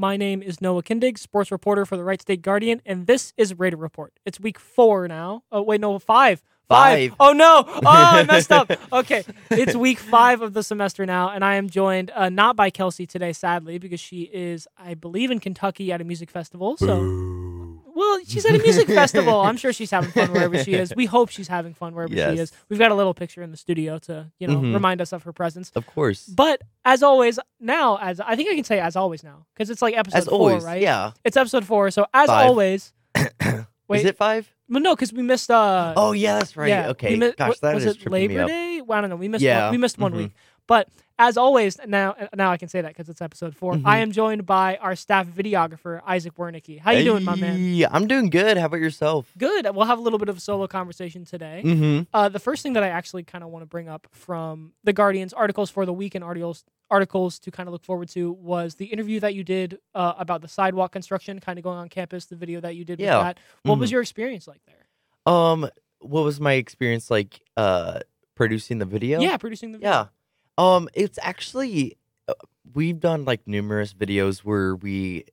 My name is Noah Kindig, sports reporter for the Wright State Guardian, and this is Raider Report. It's week four now. Oh, wait, no, five. Five. Oh, no. Oh, I messed up. Okay. It's week five of the semester now, and I am joined uh, not by Kelsey today, sadly, because she is, I believe, in Kentucky at a music festival. So, well, she's at a music festival. I'm sure she's having fun wherever she is. We hope she's having fun wherever Yes. she is. We've got a little picture in the studio to, you know, Mhm. remind us of her presence. Of course. But as always, now as I think I can say as always now because it's like episode As four, always, right? yeah. it's episode four. So as Five. always, wait, Is it five? well, no, because we missed. uh Oh yeah, that's right. yeah, okay. mi- Gosh, that was is it Labor. Day? Well, I don't know. We missed. Yeah, one, we missed one mhm. week. But as always, now now I can say that because it's episode 4 Mhm. I am joined by our staff videographer Isaac Wernicke. How you doing, my man? Hey, I'm doing good. How about yourself? Good. We'll have a little bit of a solo conversation today. Mm-hmm. Uh, the first thing that I actually kind of want to bring up from the Guardian's articles for the week and articles articles to kind of look forward to was the interview that you did uh, about the sidewalk construction, kind of going on campus. The video that you did Yeah. with that. What was Mhm. your experience like there? Um, what was my experience like? Uh, producing the video? Yeah, producing the video. Yeah. Um, it's actually uh, we've done like numerous videos where we,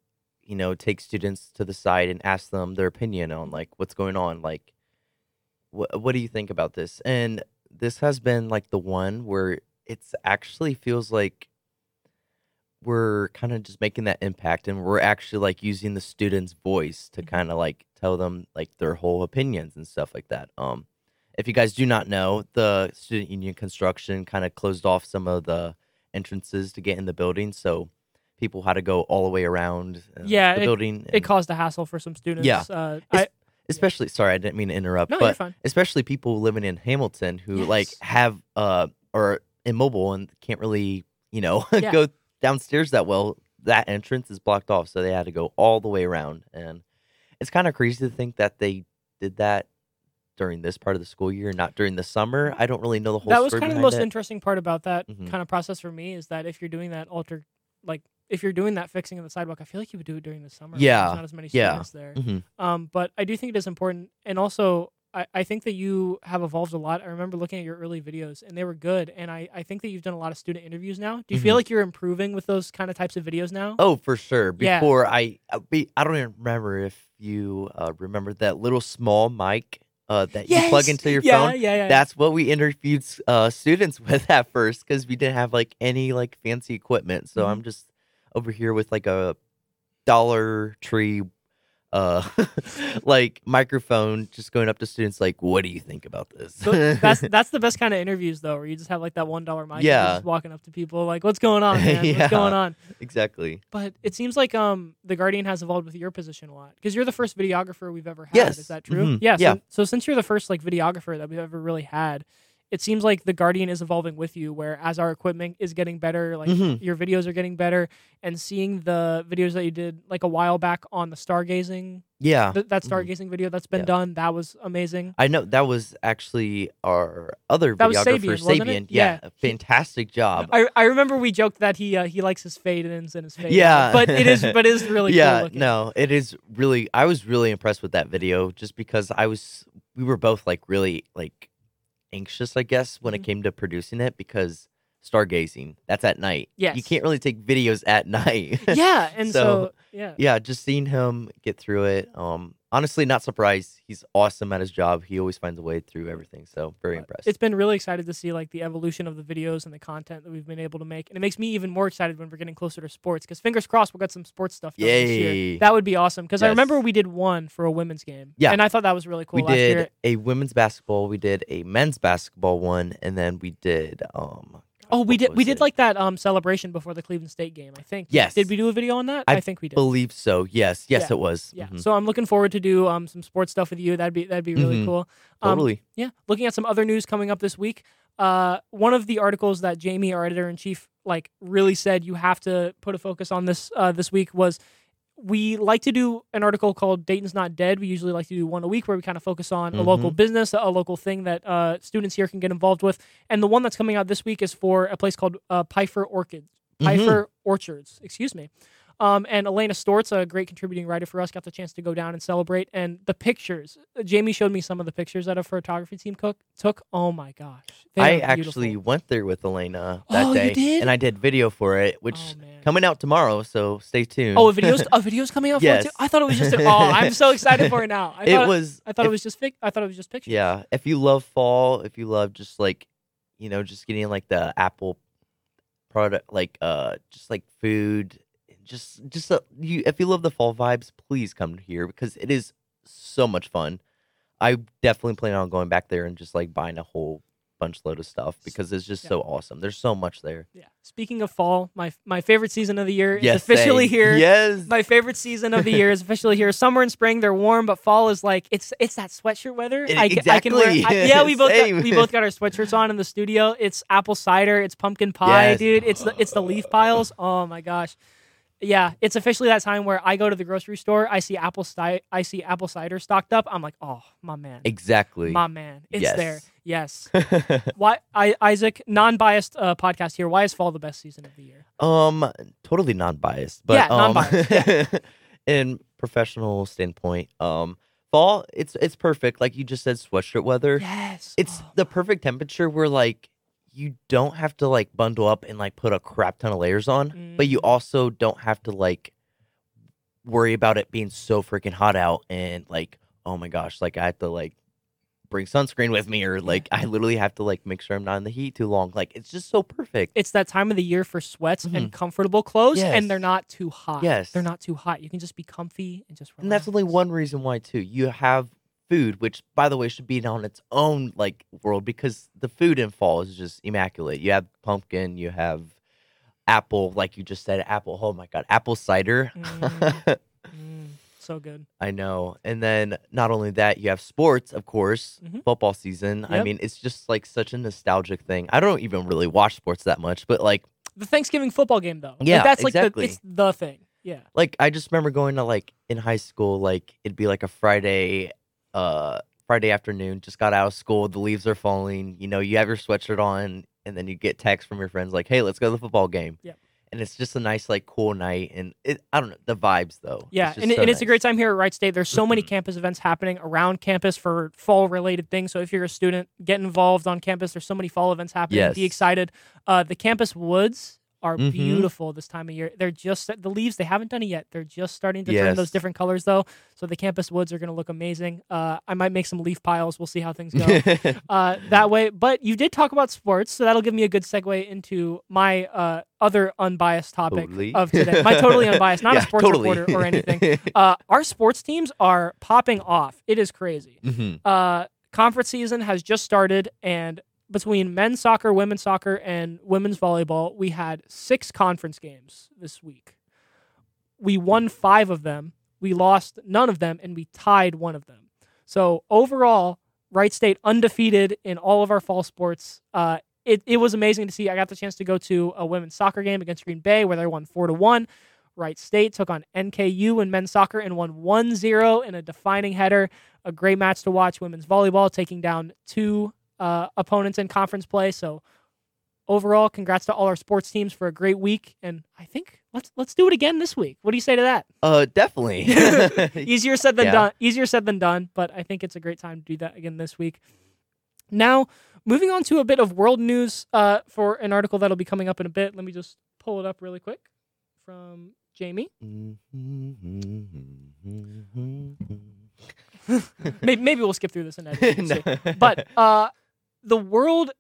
you know, take students to the side and ask them their opinion on like what's going on. Like, what what do you think about this? And this has been like the one where it's actually feels like we're kind of just making that impact and we're actually like using the student's voice to Mhm. kind of like tell them like their whole opinions and stuff like that um if you guys do not know the student union construction kind of closed off some of the entrances to get in the building so people had to go all the way around uh, Yeah, the building It caused a hassle for some students. Yeah. Uh, I, especially sorry i didn't mean to interrupt no, you're but fine. especially people living in hamilton who like have uh or immobile and can't really you know Yeah. go downstairs that well that entrance is blocked off so they had to go all the way around and it's kind of crazy to think that they did that during this part of the school year not during the summer i don't really know the whole That was kind of the most it. interesting part about that Mhm. kind of process for me is that if you're doing that alter, like if you're doing that fixing of the sidewalk, I feel like you would do it during the summer. Yeah, There's not as many yeah. students there. Mhm. Um, but I do think it is important, and also I, I think that you have evolved a lot. I remember looking at your early videos, and they were good. And I, I think that you've done a lot of student interviews now. Do you feel Mhm. like you're improving with those kind of types of videos now? oh for sure Yeah. before i I be- i don't even remember if you uh remember that little small mic uh that you plug into your yeah, phone yeah, yeah. that's what we interviewed uh, students with at first because we didn't have like any like fancy equipment. So Mhm. I'm just over here with like a Dollar Tree uh like microphone just going up to students like what do you think about this So that's that's the best kind of interviews though, where you just have like that one dollar mic, Yeah. just walking up to people like, "What's going on, man? Yeah. What's going on?" exactly But it seems like um the Guardian has evolved with your position a lot because you're the first videographer we've ever had. Yes. Is that true? Mhm. Yeah. So, Yeah. so since you're the first like videographer that we've ever really had, it seems like the Guardian is evolving with you. Where as our equipment is getting better, like Mhm. your videos are getting better, and seeing the videos that you did like a while back on the stargazing, yeah th- that Mhm. stargazing video that's been Yeah. done, that was amazing. I know that was actually our other That was videographer Sabian, wasn't it? Sabian. Yeah. Yeah, fantastic job. I, I remember we joked that he uh, he likes his fade ins and his fade. Yeah. but it is but it is really yeah, cool looking. no, it is really. I was really impressed with that video, just because I was. We were both like really like anxious, I guess, when Mhm. it came to producing it because stargazing that's at night. Yeah, you can't really take videos at night. yeah, and so, So, yeah, yeah, just seeing him get through it. Um, honestly, not surprised. He's awesome at his job. He always finds a way through everything. So very But impressed. It's been really excited to see like the evolution of the videos and the content that we've been able to make, and it makes me even more excited when we're getting closer to sports. Because fingers crossed, we'll get some sports stuff done this year. That would be awesome. Because I remember we did one for a women's game. Yeah. and I thought that was really cool we did year. a women's basketball. We did a men's basketball one, and then we did um. Oh, we did we did like that um celebration before the Cleveland State game. I think. Yes. Did we do a video on that? I think we did. I believe so. Yes, yes, Yeah. it was. yeah. Mhm. So I'm looking forward to do um some sports stuff with you. That'd be that'd be really Mhm. cool. Um, totally. Yeah, looking at some other news coming up this week. Uh, one of the articles that Jamie, our editor in chief, like really said you have to put a focus on this uh, this week was we like to do an article called Dayton's Not Dead. We usually like to do one a week where we kind of focus on a local business, a local thing that uh, students here can get involved with. And the one that's coming out this week is for a place called uh, Peifer Orchids. Peifer Orchards, excuse me. Um, and Elena Stortz, a great contributing writer for us, got the chance to go down and celebrate. And the pictures, Jamie showed me some of the pictures that a photography team cook, took. Oh my gosh. I actually went there with Elena that Oh, day, did? and I did video for it, which Oh, coming out tomorrow. So stay tuned. Oh, a video's a video's coming out for it too. Yes. I thought it was just. An, oh, I'm so excited for it now. I it thought, was. I thought if- it was just. Fic- I thought it was just pictures. Yeah, if you love fall, if you love just like, you know, just getting like the Apple product, like uh, just like food, just just uh, you. If you love the fall vibes, please come here because it is so much fun. I definitely plan on going back there and just like buying a whole bunch load of stuff because it's just Yeah. so awesome. There's so much there. Yeah. Speaking of fall, my my favorite season of the year Yes, is officially same. here. Yes. My favorite season of the year is officially here. Summer and spring they're warm, but fall is like it's it's that sweatshirt weather. E- I, ca- I can wear. exactly. I- yeah, we both got, we both got our sweatshirts on in the studio. It's apple cider. It's pumpkin pie, Yes. dude. It's the it's the leaf piles. Oh my gosh. Yeah, it's officially that time where I go to the grocery store. I see apple ci- I see apple cider stocked up. I'm like, oh my man, exactly. my man, it's Yes. there. Yes. Why, I, Isaac, non-biased uh, podcast here. Why is fall the best season of the year? Um, totally non-biased, but Yeah, um, non-biased, in professional standpoint, um, fall it's it's perfect. Like you just said, sweatshirt weather. Yes, It's Oh. the perfect temperature where like you don't have to like bundle up and like put a crap ton of layers on, but you Mm. also don't have to like worry about it being so freaking hot out and like oh my gosh, like I have to like bring sunscreen with me or like I literally have to like make sure I'm not in the heat too long. Like it's just so perfect. it's that time of the year for sweats and comfortable clothes, and they're not too hot. Yes. they're not too hot. You can just be comfy and just. Relax. And that's only one reason why too. You have food, which by the way should be on its own like world because the food in fall is just immaculate. You have pumpkin, you have apple, like you just said, apple. Oh my god, apple cider. Mm. Mm, so good. I know. And then not only that, you have sports, of course, Mhm. football season. I mean, it's just like such a nostalgic thing. I don't even really watch sports that much, but like The Thanksgiving football game, though. Like, Yeah, that's like exactly. the it's the thing. Yeah. like I just remember going to like in high school, like it'd be like a Friday, uh, Friday afternoon. Just got out of school, the leaves are falling. You know, you have your sweatshirt on, and then you get text from your friends like, "Hey, let's go to the football game." Yep. And it's just a nice, like, cool night, and it. I don't know the vibes though. Yeah, and, so and it's a great time here at Wright State. There's so many campus events happening around campus for fall related things. So if you're a student, get involved on campus. There's so many fall events happening. Yes. Be excited. Uh, the campus woods are Mhm. beautiful this time of year. They're just the leaves. They haven't done it yet. They're just starting to turn those different colors though. So the campus woods are going to look amazing. Uh, I might make some leaf piles. We'll see how things go. uh, that way. But you did talk about sports, so that'll give me a good segue into my uh, other unbiased topic Totally. of today. My totally unbiased, not Yeah, a sports totally. reporter or anything. Uh, our sports teams are popping off. It is crazy. Mhm. Uh, conference season has just started, and between men's soccer, women's soccer, and women's volleyball, we had six conference games this week. We won five of them. We lost none of them, and we tied one of them. So overall, Wright State undefeated in all of our fall sports. Uh, it, it was amazing to see. I got the chance to go to a women's soccer game against Green Bay where they won four to one. Wright State took on NKU in men's soccer and won 1-0 in a defining header. A great match to watch. Women's volleyball taking down two uh, opponents in conference play. So overall, congrats to all our sports teams for a great week. And I think let's let's do it again this week. What do you say to that? Uh, definitely. Easier said than Yeah. done. Easier said than done, but I think it's a great time to do that again this week. Now, moving on to a bit of world news uh, for an article that'll be coming up in a bit. Let me just pull it up really quick from Jamie. Maybe, maybe we'll skip through this and edit. We'll see. But uh, the world,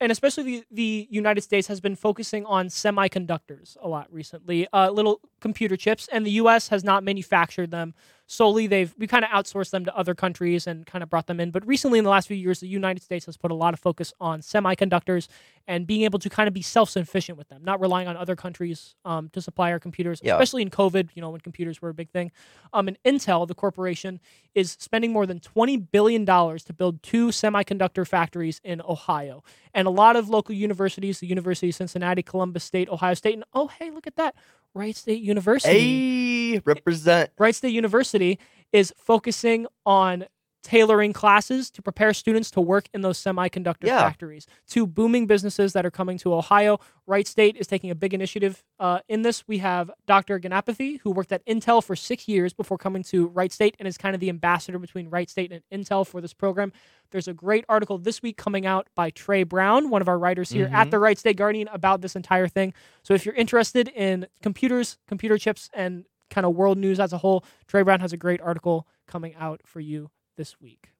and especially the, the United States, has been focusing on semiconductors a lot recently. Uh, little computer chips, and the U.S. has not manufactured them solely. They've we kind of outsourced them to other countries and kind of brought them in. But recently, in the last few years, the United States has put a lot of focus on semiconductors and being able to kind of be self sufficient with them, not relying on other countries um, to supply our computers, Yeah. especially in COVID. You know, when computers were a big thing. Um, and Intel, the corporation, is spending more than $20 billion to build two semiconductor factories in Ohio. And a lot of local universities, the University of Cincinnati, Columbus State, Ohio State, and oh, hey, look at that, Wright State University. hey, represent. Wright State University is focusing on tailoring classes to prepare students to work in those semiconductor Yeah. factories Two booming businesses that are coming to Ohio. Wright State is taking a big initiative uh, in this. We have Dr. Ganapathy, who worked at Intel for six years before coming to Wright State and is kind of the ambassador between Wright State and Intel for this program. There's a great article this week coming out by Trey Brown, one of our writers here at Mhm. the Wright State Guardian, about this entire thing. So if you're interested in computers, computer chips, and kind of world news as a whole, Trey Brown has a great article coming out for you this week.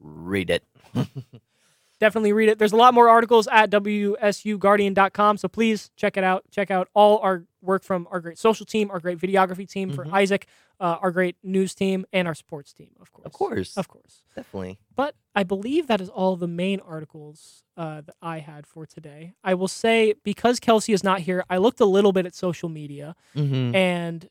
Read it. Definitely read it. There's a lot more articles at WSUGuardian.com, so please check it out. Check out all our work from our great social team, our great videography team for Mhm. Isaac, uh, our great news team, and our sports team, of course. Of course. Of course. Definitely. But I believe that is all the main articles uh, that I had for today. I will say, because Kelsey is not here, I looked a little bit at social media Mm-hmm. and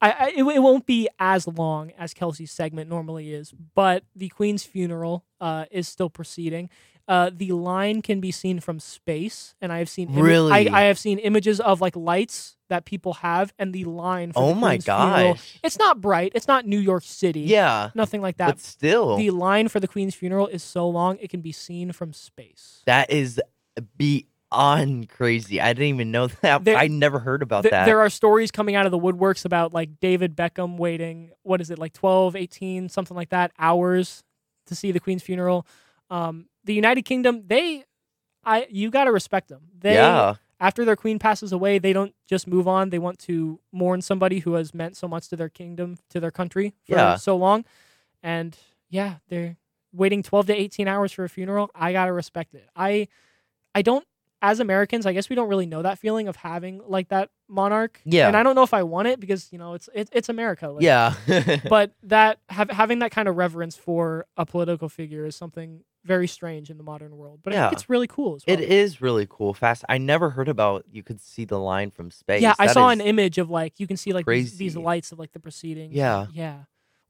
I, I it, it won't be as long as Kelsey's segment normally is, but the Queen's funeral uh, is still proceeding. Uh, the line can be seen from space, and I have seen imi- Really? I, I have seen images of like lights that people have, and the line. For Oh the my god! funeral- It's not bright. It's not New York City. Yeah. nothing like that. But still, The line for the Queen's funeral is so long it can be seen from space. that is beyond crazy. I didn't even know that. There- I never heard about Th- that. There are stories coming out of the woodworks about like David Beckham waiting, what is it, like 12, 18, something like that, hours to see the Queen's funeral. Um, the United Kingdom, they, I, you got to respect them. They, yeah. after their queen passes away, they don't just move on. They want to mourn somebody who has meant so much to their kingdom, to their country for Yeah. so long. And yeah, they're waiting 12 to 18 hours for a funeral. I got to respect it. I I don't as Americans, I guess we don't really know that feeling of having like that monarch. Yeah. And I don't know if I want it because, you know, it's it, it's America. Like, yeah. But that have, having that kind of reverence for a political figure is something very strange in the modern world. But I Yeah. think it's really cool as well. it is really cool. Fast. I never heard about you could see the line from space. Yeah, I saw an image of like you can see like these, these lights of like the proceedings. Yeah. yeah,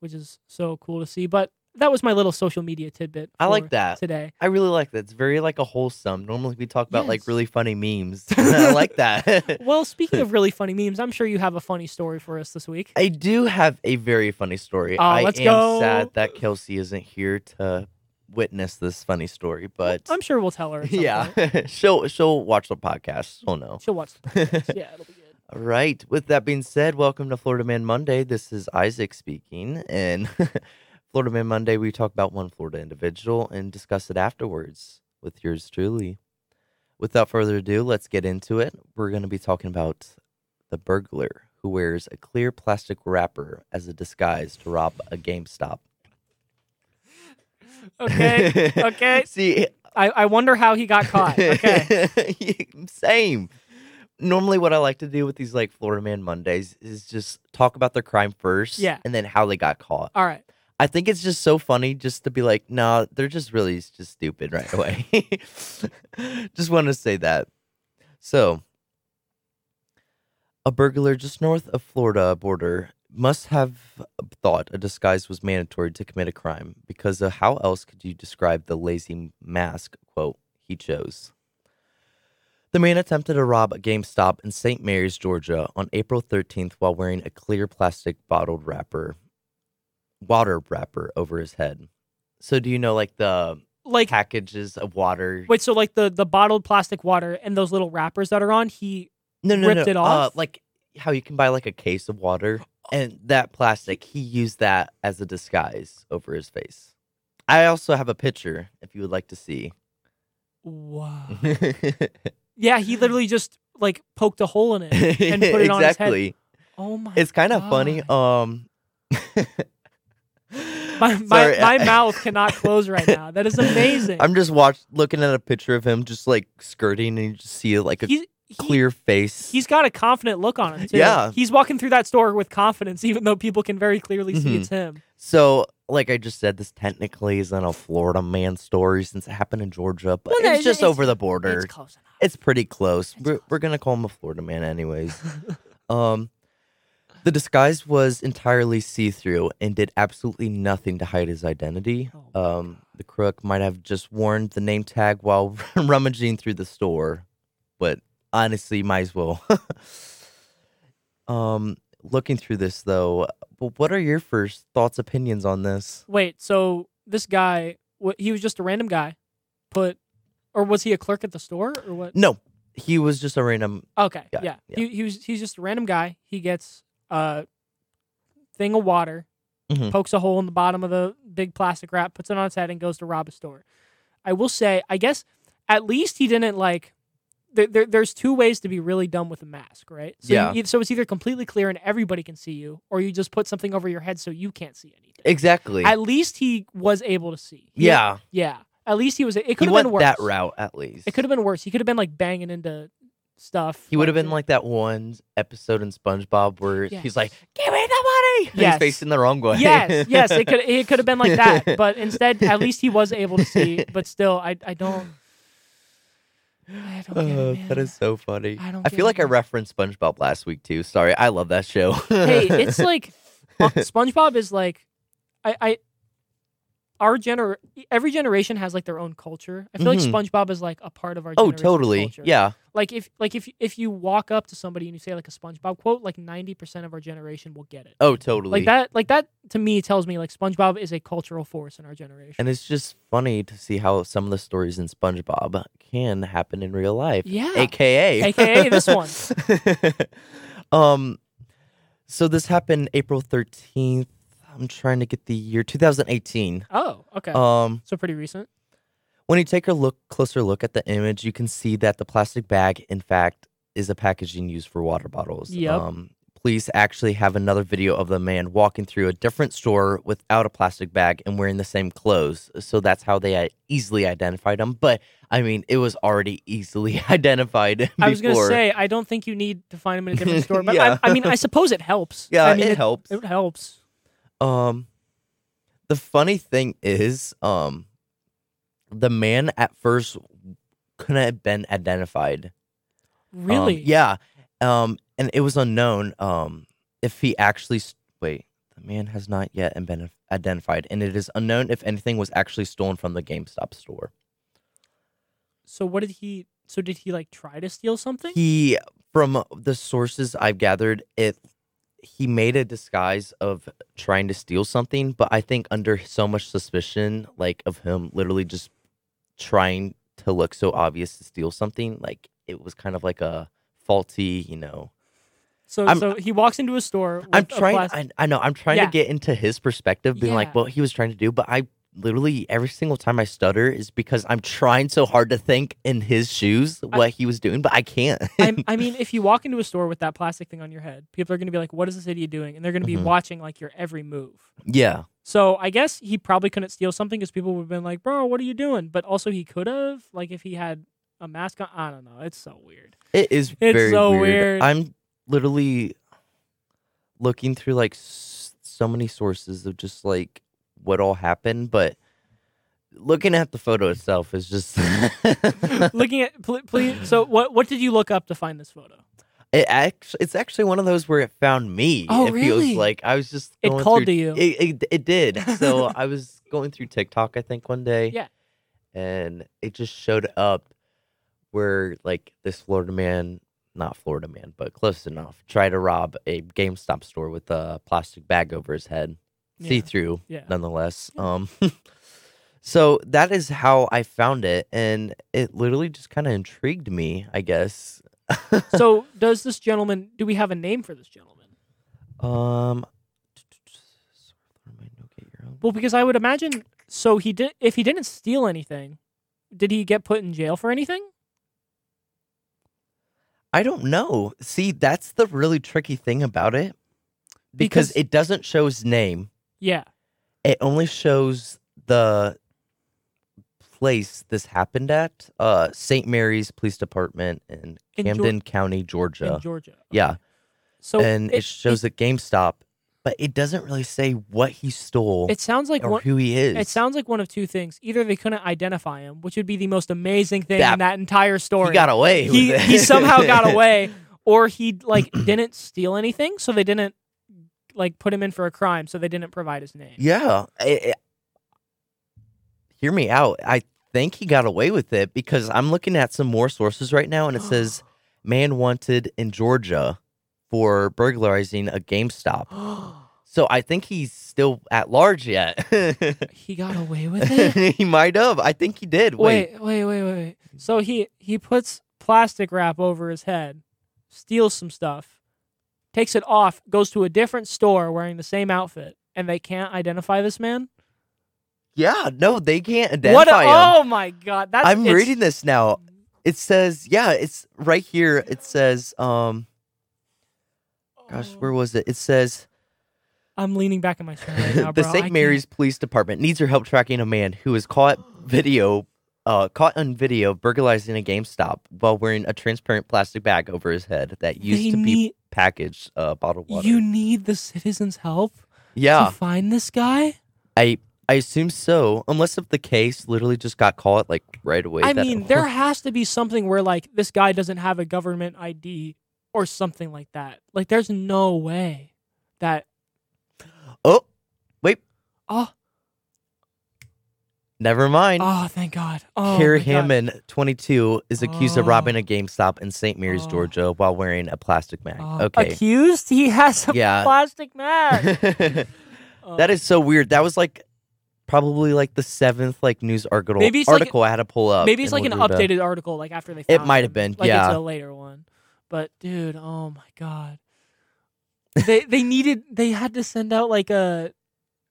which is so cool to see. But that was my little social media tidbit. I like that. today. I really like that. It's very like a wholesome. Normally we talk about like really funny memes. I like that. Well, speaking of really funny memes, I'm sure you have a funny story for us this week. I do have a very funny story. Oh, I let's am go. sad that Kelsey isn't here to witness this funny story, but I'm sure we'll tell her. Yeah, she'll she'll watch the podcast. She'll know. she'll watch. The podcast. yeah, it'll be good. All right. With that being said, welcome to Florida Man Monday. This is Isaac speaking. And Florida Man Monday, we talk about one Florida individual and discuss it afterwards with yours truly. Without further ado, let's get into it. We're going to be talking about the burglar who wears a clear plastic wrapper as a disguise to rob a GameStop. Okay. Okay. See, I, I wonder how he got caught. Okay. Same. Normally, what I like to do with these like Florida Man Mondays is just talk about their crime first, Yeah. and then how they got caught. All right. I think it's just so funny just to be like, no, they're just really just stupid right away. just want to say that. So, a burglar just north of Florida border must have thought a disguise was mandatory to commit a crime because of how else could you describe the lazy mask quote he chose. The man attempted to rob a GameStop in St. Mary's, Georgia on April 13th while wearing a clear plastic bottled wrapper water wrapper over his head. So do you know like the Like packages of water? wait, so like the the bottled plastic water and those little wrappers that are on, he no, no, ripped no. it Uh, off? like how you can buy like a case of water and that plastic, he used that as a disguise over his face. I also have a picture if you would like to see. wow. Yeah, he literally just like poked a hole in it and put it on his head. exactly. Oh my! It's kind of funny. Um My my, Sorry, my I- mouth cannot close right now. That is amazing. I'm just watch looking at a picture of him just like skirting and you just see like a He's, he, clear face. He's got a confident look on him too. Yeah. he's walking through that store with confidence, even though people can very clearly see Mhm. it's him. So, like I just said, this technically isn't a Florida man story since it happened in Georgia, but Well, no, it's it's- just it's- over the border. It's It's, close enough. pretty close. It's we're close. we're gonna call him a Florida man, anyways. um, the disguise was entirely see-through and did absolutely nothing to hide his identity. Oh Um, the crook might have just worn the name tag while rummaging through the store, but honestly, might as well. um, looking through this though, what are your first thoughts, opinions on this? Wait, so this guy, what he was just a random guy, put, or was he a clerk at the store or what? No, he was just a random. Okay, Guy, yeah, yeah. He, he was he's just a random guy. He gets a thing of water, Mhm. pokes a hole in the bottom of the big plastic wrap, puts it on his head, and goes to rob a store. I will say, I guess at least he didn't like. There, there, there's two ways to be really dumb with a mask, right? So Yeah. You, so it's either completely clear and everybody can see you, or you just put something over your head so you can't see anything. Exactly. At least he was able to see. He- yeah, yeah. At least he was. It could have been worse. that route at least. It could have been worse. He could have been like banging into stuff. He would have been like that one episode in SpongeBob where he's like, Yes. "Give me the money." And Yes. He's facing the wrong way. yes, yes, it could it could have been like that, but instead, at least he was able to see. But still, I I don't. I don't get Oh, it, that man. is so funny. I don't I feel it, like I referenced SpongeBob last week too. Sorry, I love that show. hey, it's like uh, SpongeBob is like, I I. Our gener every generation has like their own culture. I feel Mhm. like SpongeBob is like a part of our. oh, generation's totally. culture. Yeah. Like if like if if you walk up to somebody and you say like a SpongeBob quote, like ninety percent of our generation will get it. Oh, totally. Like that, like that to me tells me like SpongeBob is a cultural force in our generation. And it's just funny to see how some of the stories in SpongeBob can happen in real life. yeah, AKA. AKA this one. um so this happened April 13th. I'm trying to get the year 2018. Oh, okay. Um so pretty recent. when you take a look closer look at the image, you can see that the plastic bag in fact is a packaging used for water bottles. Yep. Um police actually have another video of the man walking through a different store without a plastic bag and wearing the same clothes. So that's how they uh, easily identified him. But I mean, it was already easily identified. I was gonna say I don't think you need to find him in a different store, but Yeah. I, I mean I suppose it helps. Yeah, I mean, it, helps. It helps. Um, the funny thing is, um, the man at first couldn't have been identified. Um, Really? yeah. Um, and it was unknown. Um, if he actually s- wait, the man has not yet been identified, and it is unknown if anything was actually stolen from the GameStop store. So what did he? So did he like try to steal something? He, from the sources I've gathered, it he made a disguise of trying to steal something, but I think under so much suspicion, like of him literally just trying to look so obvious to steal something, like it was kind of like a faulty, you know. so I'm- so he walks into a store. With I'm a trying. plas- I, I know. I'm trying Yeah. to get into his perspective, being Yeah. like what he was trying to do, but I literally every single time I stutter is because I'm trying so hard to think in his shoes what he was doing, but I can't. I'm, I mean, if you walk into a store with that plastic thing on your head, people are going to be like, "What is this idiot doing?" And they're going to be Mhm. watching like your every move. yeah. So I guess he probably couldn't steal something because people would have been like, "Bro, what are you doing?" But also he could have, like, if he had a mask on. I don't know. It's so weird. It is It's so weird. weird. I'm literally looking through like so many sources of just like what all happened, but looking at the photo itself is just Looking at, pl- please. So what? What did you look up to find this photo? it actually it's actually one of those where it found me. Oh, it feels really? like I was just It called through, to you. It, it, it did. So I was going through TikTok, I think, one day. Yeah. And it just showed up where like this Florida man, not Florida man, but close enough, tried to rob a GameStop store with a plastic bag over his head. Yeah. See through, Yeah. nonetheless. Yeah. Um so that is how I found it and it literally just kind of intrigued me, I guess. so does this gentleman? Do we have a name for this gentleman? Um Well, because I would imagine. So he did. If he didn't steal anything, did he get put in jail for anything? I don't know. See, that's the really tricky thing about it. Because, Because- it doesn't show his name. Yeah. It only shows the place this happened at. Uh St. Mary's Police Department in In Geor- Camden County, Georgia. In Georgia. Okay. Yeah. So and it, shows a GameStop, but it doesn't really say what he stole It sounds like or one. who he is. It sounds like one of two things. Either they couldn't identify him, which would be the most amazing thing That- in that entire story. he got away. He, it. he somehow got away, or he like didn't steal anything, so they didn't like put him in for a crime, so they didn't provide his name. Yeah. it- it- hear me out. I think he got away with it because I'm looking at some more sources right now and it says man wanted in Georgia for burglarizing a GameStop. So I think he's still at large yet. He got away with it. he might have. I think he did. Wait. wait, wait, wait, wait. So he he puts plastic wrap over his head, steals some stuff, takes it off, goes to a different store wearing the same outfit, and they can't identify this man. Yeah, no, they can't what? A, identify him. oh my god! That's I'm reading this now. It says, yeah, it's right here. It says, um, gosh, where was it? It says I'm leaning back in my chair right now, the. St. Mary's Police Department needs your help tracking a man who was caught video, uh, caught on video burglarizing a GameStop while wearing a transparent plastic bag over his head that used They to be need, packaged uh, bottled water. you need the citizens' help yeah, to find this guy. I I assume so. Unless if the case literally just got caught like right away. I mean, there has to be something where like this guy doesn't have a government ID or something like that. Like, there's no way that oh, wait, oh never mind. oh thank God. Oh, Kerry my God. Hammond, 22, is accused of oh. robbing Oh. a GameStop in St. Mary's, Oh. Georgia, while wearing a plastic bag. Oh, okay. accused? He has a Yeah. plastic mask. that Oh. is so weird. That was like probably like the seventh like news article Maybe it's like- article I had to pull up. Maybe it's like an order to- updated article, like after they. It might have been, like yeah. it's a later one. But dude, oh my god, they they needed they had to send out like a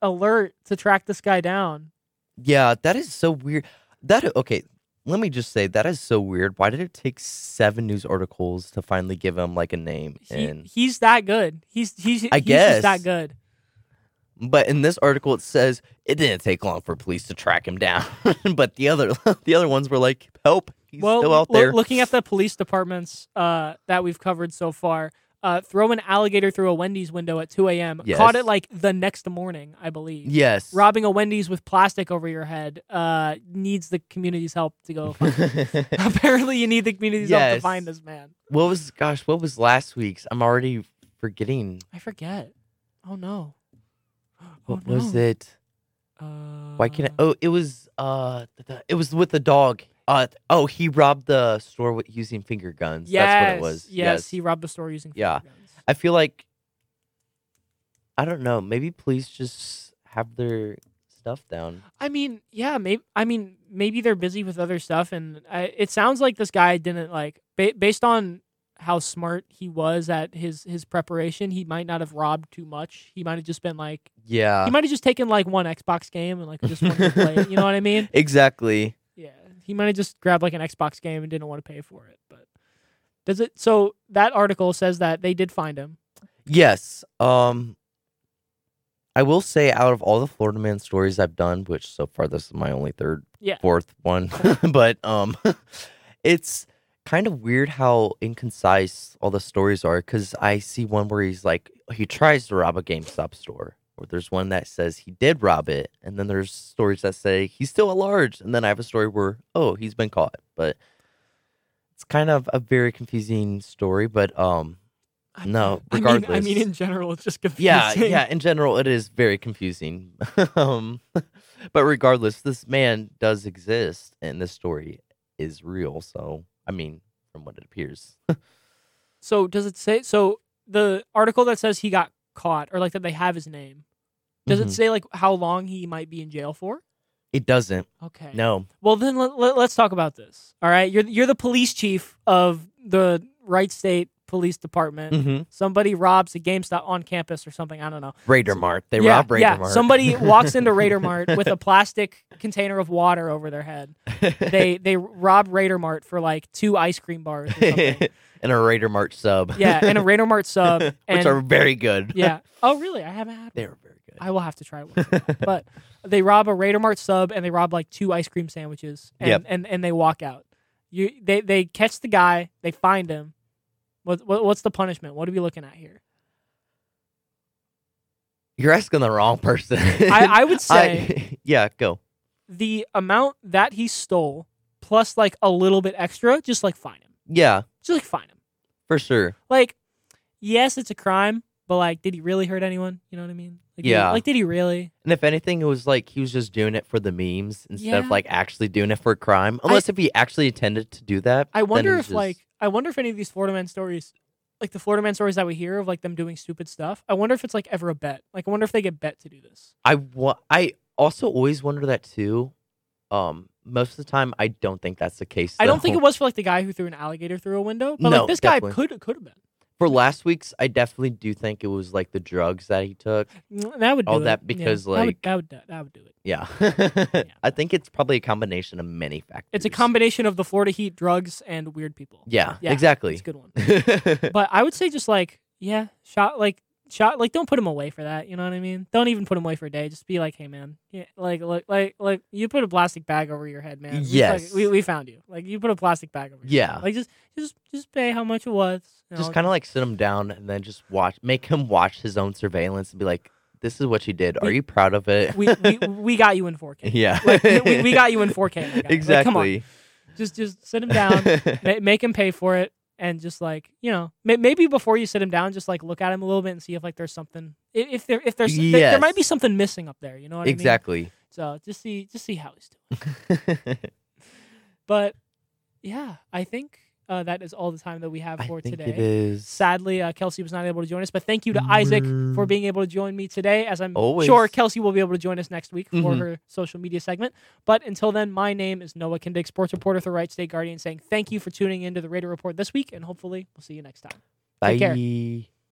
alert to track this guy down. Yeah, that is so weird. That okay. Let me just say that is so weird. Why did it take seven news articles to finally give him like a name? He, and he's that good. He's he's I he's just that good. but in this article it says it didn't take long for police to track him down. but the other the other ones were like, help, he's well, still out there. looking at the police departments uh, that we've covered so far, uh, throw an alligator through a Wendy's window at 2 a.m. Caught it like the next morning, I believe. yes. Robbing a Wendy's with plastic over your head uh, needs the community's help to go. Find. Apparently, you need the community's help to find this man. what was gosh, what was last week's? I'm already forgetting. I forget. Oh no. What oh, was it? Uh, Why can't I? Oh, it was uh, th- th- it was with the dog. Uh, oh, he robbed the store using finger guns. yes, That's what it was. Yes, he robbed the store using. Yeah. finger guns. I feel like I don't know. Maybe police just have their stuff down. I mean, yeah, maybe. I mean, maybe they're busy with other stuff, and I, it sounds like this guy didn't like, ba- based on how smart he was at his his preparation. He might not have robbed too much. He might have just been like, Yeah, he might have just taken like one Xbox game and like just wanted to play it. You know what I mean? exactly. He might have just grabbed like an Xbox game and didn't want to pay for it. But does it? So that article says that they did find him. Yes. Um, I will say, out of all the Florida Man stories I've done, which so far this is my only third, Yeah. fourth one, but um, it's kind of weird how inconcise all the stories are. Because I see one where he's like, he tries to rob a GameStop store, or there's one that says he did rob it, and then there's stories that say he's still at large, and then I have a story where oh he's been caught, but it's kind of a very confusing story. But um, I No, I mean, I mean, in general, it's just confusing. yeah, yeah. In general, it is very confusing. um, but regardless, this man does exist, and this story is real. So, I mean, from what it appears, So does it say? So the article that says he got caught, or like that they have his name, does it Mhm. say like how long he might be in jail for? it doesn't. Okay. No. Well, then let, let, us talk about this. All right, you're you're the police chief of the Wright State Police Department. Mm-hmm. Somebody robs a GameStop on campus or something. I don't know. Raider Mart. They yeah, rob Raider yeah. Mart. Somebody walks into Raider Mart with a plastic container of water over their head. They they rob Raider Mart for like two ice cream bars. And a Raider Mart sub. yeah, and a Raider Mart sub. which And are very good. yeah. Oh, really? I haven't had. they one. are very good. I will have to try one. but they rob a Raider Mart sub and they rob like two ice cream sandwiches and Yep. and, and they walk out. You they they catch the guy, they find him. What, what what's the punishment? What are we looking at here? You're asking the wrong person. I, I would say I- yeah, go. the amount that he stole plus like a little bit extra, just like fine him. Yeah, Just like fine him. For sure. Like, yes, it's a crime, but like, did he really hurt anyone? You know what I mean? Like, did he- Yeah. like, did he really? And if anything, it was like he was just doing it for the memes instead Yeah. of like actually doing it for a crime. Unless if he actually intended to do that. I wonder if just- like I wonder if any of these Florida man stories like the Florida man stories that we hear of like them doing stupid stuff. I wonder if it's like ever a bet. Like I wonder if they get bet to do this. I wa- I also always wonder that too. Um, most of the time, I don't think that's the case. I don't think it was for like the guy who threw an alligator through a window, but No, like this guy could could have been. for last week's. I definitely do think it was like the drugs that he took. Mm, That would do All it. that Yeah, because, that would, like- that would that would do it. Yeah, I think it's probably a combination of many factors. It's a combination of the Florida heat, drugs, and weird people. Yeah, Yeah, exactly. It's a good one. But I would say just like yeah, shot like shot like don't put him away for that. You know what I mean? Don't even put him away for a day. Just be like, hey man, yeah, like like like like you put a plastic bag over your head, man. We Yes. we, we found you. Like you put a plastic bag over. Your Yeah. head. like just just just pay how much it was. you just kind of like sit him down and then just watch, make him watch his own surveillance and be like, "This is what you did. Are We- you proud of it?" we, we we got you in 4K. yeah, Like, we, we got you in 4K. Exactly. Like, come on, just just sit him down. ma- make him pay for it and just like you know may- maybe before you sit him down just like look at him a little bit and see if like there's something if there if there's there, there might be something missing up there you know what i mean? Exactly. so just see just see how he's doing. But yeah i think uh, that is all the time that we have I for think today it is. sadly uh, kelsey was not able to join us but thank you to isaac for Mm. being able to join me today as i'm Always. sure kelsey will be able to join us next week for Mhm. her social media segment but until then my name is noah kindig sports reporter for Wright state guardian saying thank you for tuning into the Raider report this week and hopefully we'll see you next time Bye.